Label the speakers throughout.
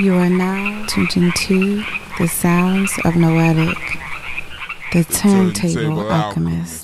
Speaker 1: You are now tuned into the sounds of Noetik, the turntable, Turntable alchemist.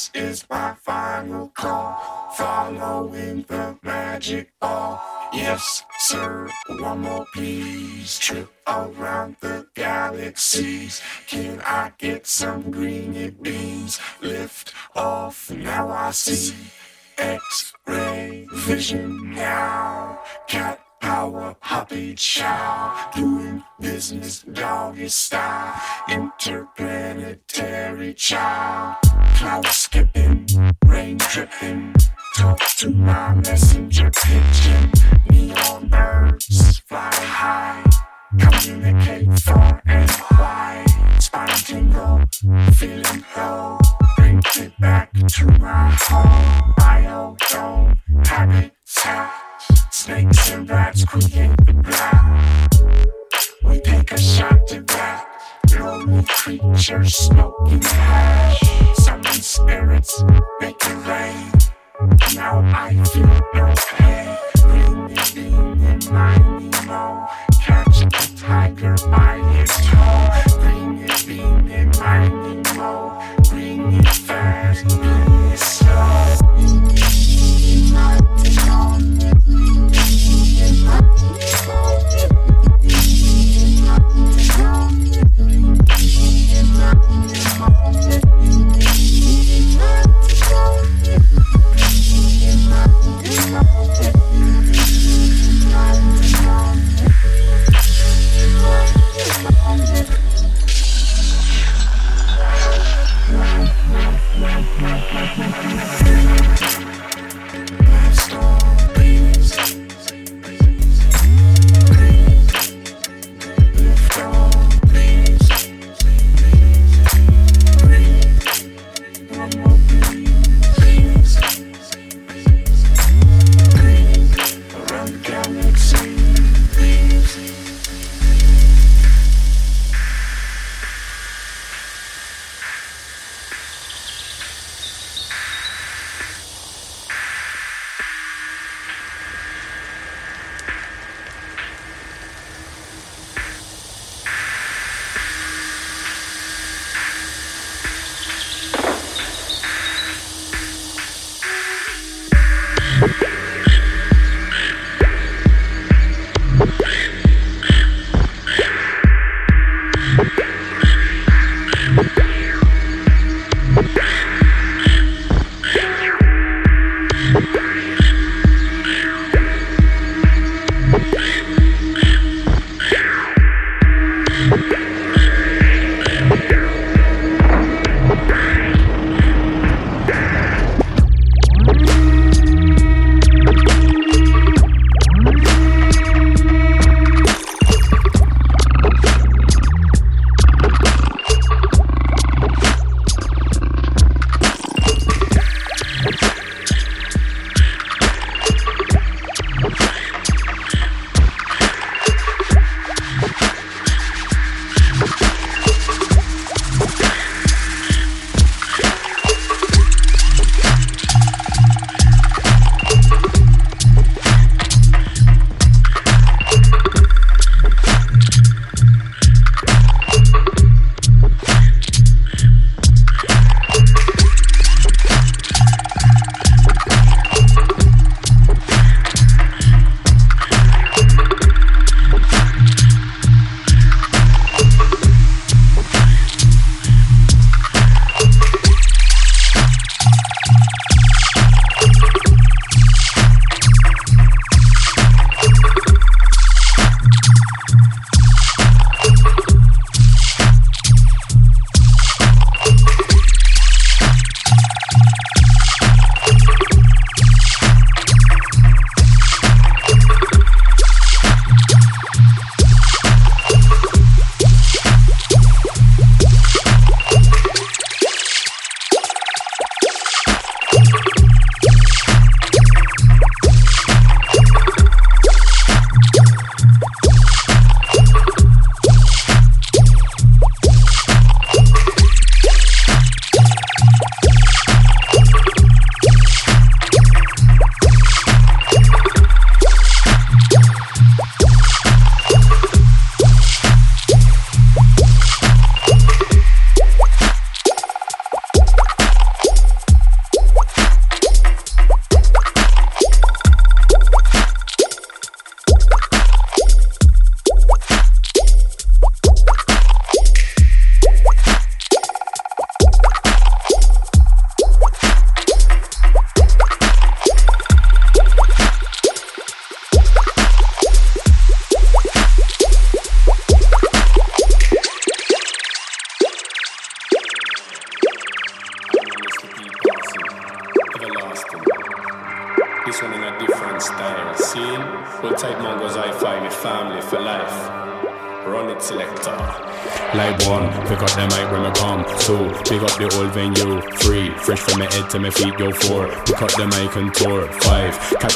Speaker 2: This is my final call, following the magic ball. Yes, sir, one more please. Trip around the galaxies. Can I get some green beans? Lift off, now I see. X-ray vision now. Cat power, happy chow. Doing business doggy style. Interplanetary child. Cloud skipping, rain dripping. Talk to my messenger pigeon. Neon birds fly high. Communicate far and wide. Spine tingle, feeling low. Bring it back to my home. Biodome, habitat. Snakes and rats create the. We take a shot to that. Lonely creatures smoking hash. Summon spirits, make it rain. Now I feel no pain. Really being in my emo. Catch a tiger by his toe.
Speaker 3: Go four.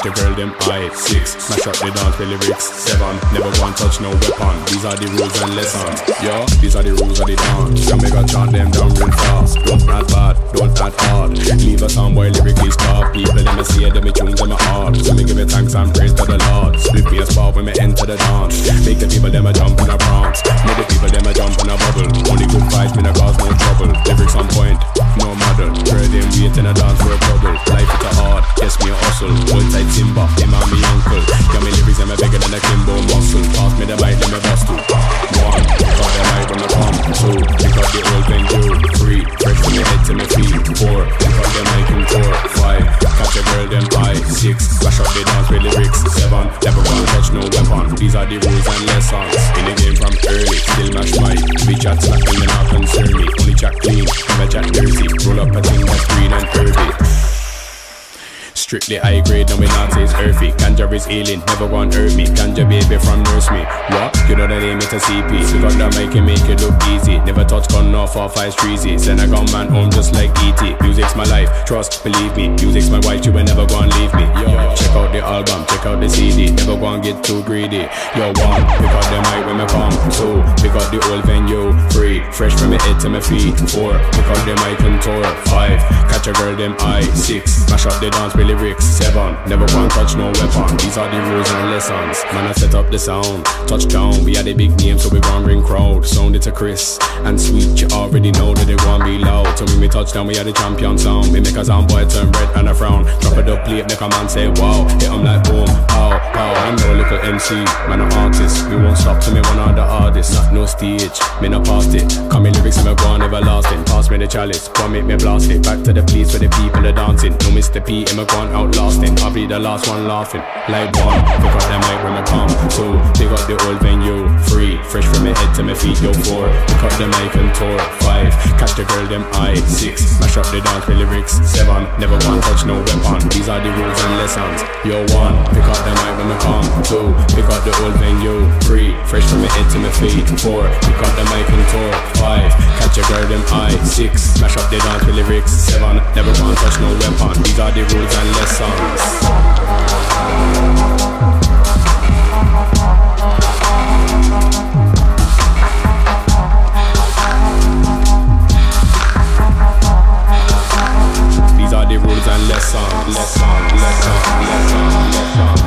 Speaker 3: The girl them eye. Six. Smash up the dance for lyrics. Seven. Never go and touch no weapon. These are the rules and lessons. Yeah, these are the rules of the dance. Can make a chant them down real fast. Don't act bad, don't act hard. Leave a song where lyrically stop. People let me see them, me tunes in my heart. So me give me thanks and praise to the Lord. Split me a spot when me enter the dance. Make the people them a jump in a prance. Make the people them a jump in a bubble. Only good vibes, me no cause no trouble. Lyrics on point, no model. Girl them wait in a dance for a bubble. Life is a hard, yes me a hustle. One tight timber, him and me uncle. Got me lyrics and me bigger than a Kimbo muscle. Pass me the mic, let me bust two. One, got the mic when I come. Two, pick up the old venue. Three, fresh from your head to my feet. Four, pick up the mic in four. Five, catch a girl then high. Six, smash up the dance with lyrics. Seven, never gonna touch no weapon. These are the rules and lessons. In the game from early, still match mic. We chat smacking, they not concern me. Only chat clean, never chat dirty. Roll up a thing that's green and herby. Strictly high grade, no me not it's earthy. Ganja is healing, never want hurt me. Ganja baby from nurse me. What? You know the name, it's a CP. So got that make it make it look easy. Never touch gun off or five streezy. Send a gun home just like ET. Music's my life, trust, believe me. Music's my wife, you will never go and leave me. Yo, check out the album, check out the CD. Never go and get too greedy. Yo, one, pick up the mic when me come. Two, pick up the old venue. Three, fresh from my head to my feet. Four, pick up the mic and tour. Five, catch a girl them eye. Six, mash up the dance, lyrics. Seven, never want touch no weapon. These are the rules and lessons. Man, I set up the sound. Touchdown, we had a big name, so we gon' ring crowd. Sound it to Chris and sweet. You already know that they won't be loud. So when we touchdown, we had a champion sound. We make a sound boy turn red and a frown. Drop it up plate, make a man say wow. Hit him like boom, pow, pow. I'm no little MC, man, an artist. We won't stop to me one of the artists. No no stage, me no past it. Come me lyrics me go on everlasting. Pass me the chalice, one make me blast it. Back to the place where the people are dancing. No Mr. P, and me gone outlasting. I'll be the last one laughing. Like one, pick up the mic when me come. Two, pick up the old venue. Three, fresh from my head to my feet. Yo, four, pick up the mic and tour. Five, catch the girl them eye. Six, mash up the dance with lyrics. Seven, never one touch no weapon. These are the rules and lessons. Yo, one, pick up the mic when me come. Two, pick up the old venue. Three, fresh from my head to my feet. Four, pick up the mic and tour. Five, catch a girl them eye. Six, smash up the dance with lyrics. Seven, never one touch no weapon. These are the rules and lessons. These are the rules and lessons. Lessons, lessons, lessons, lessons,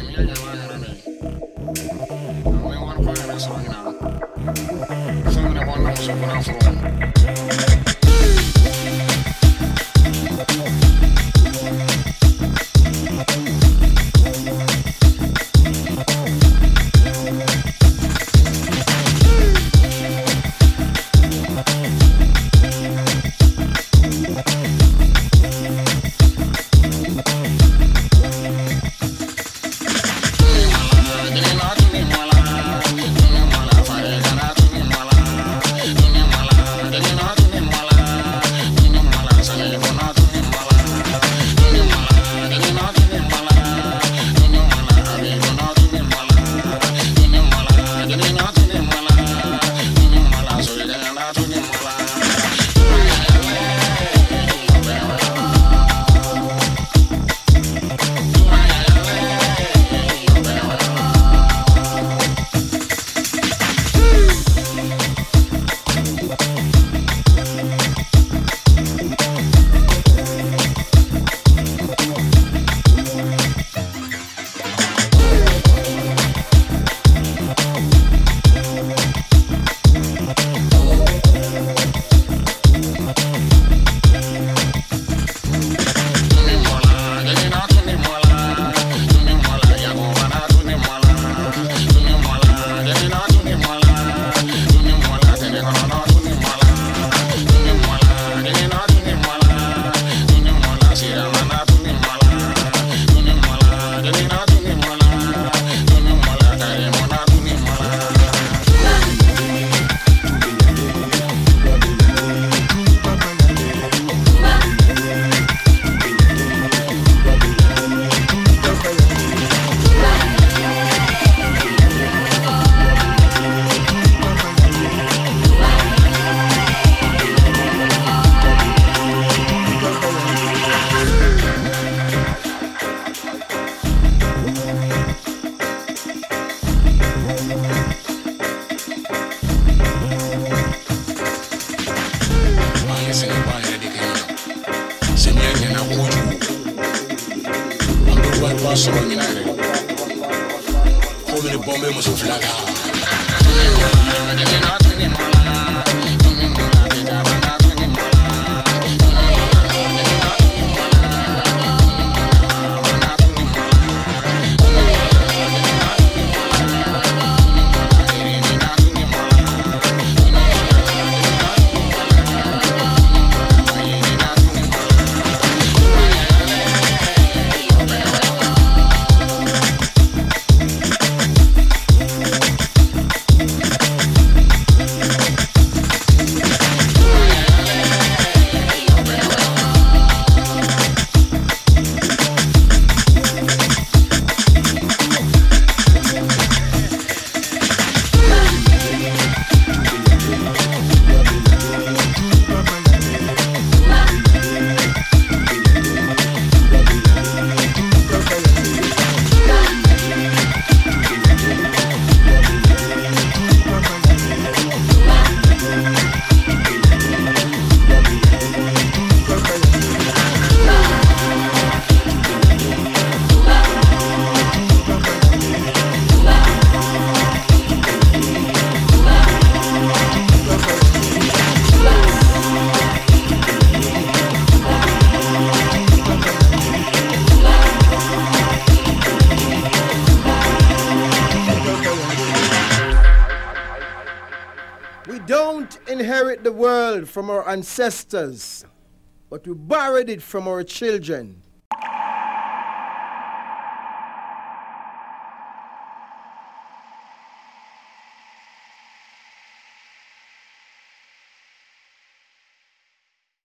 Speaker 4: I only want to play this right now. Singing it one note, so put for one.
Speaker 5: ancestors, but we borrowed it from our children.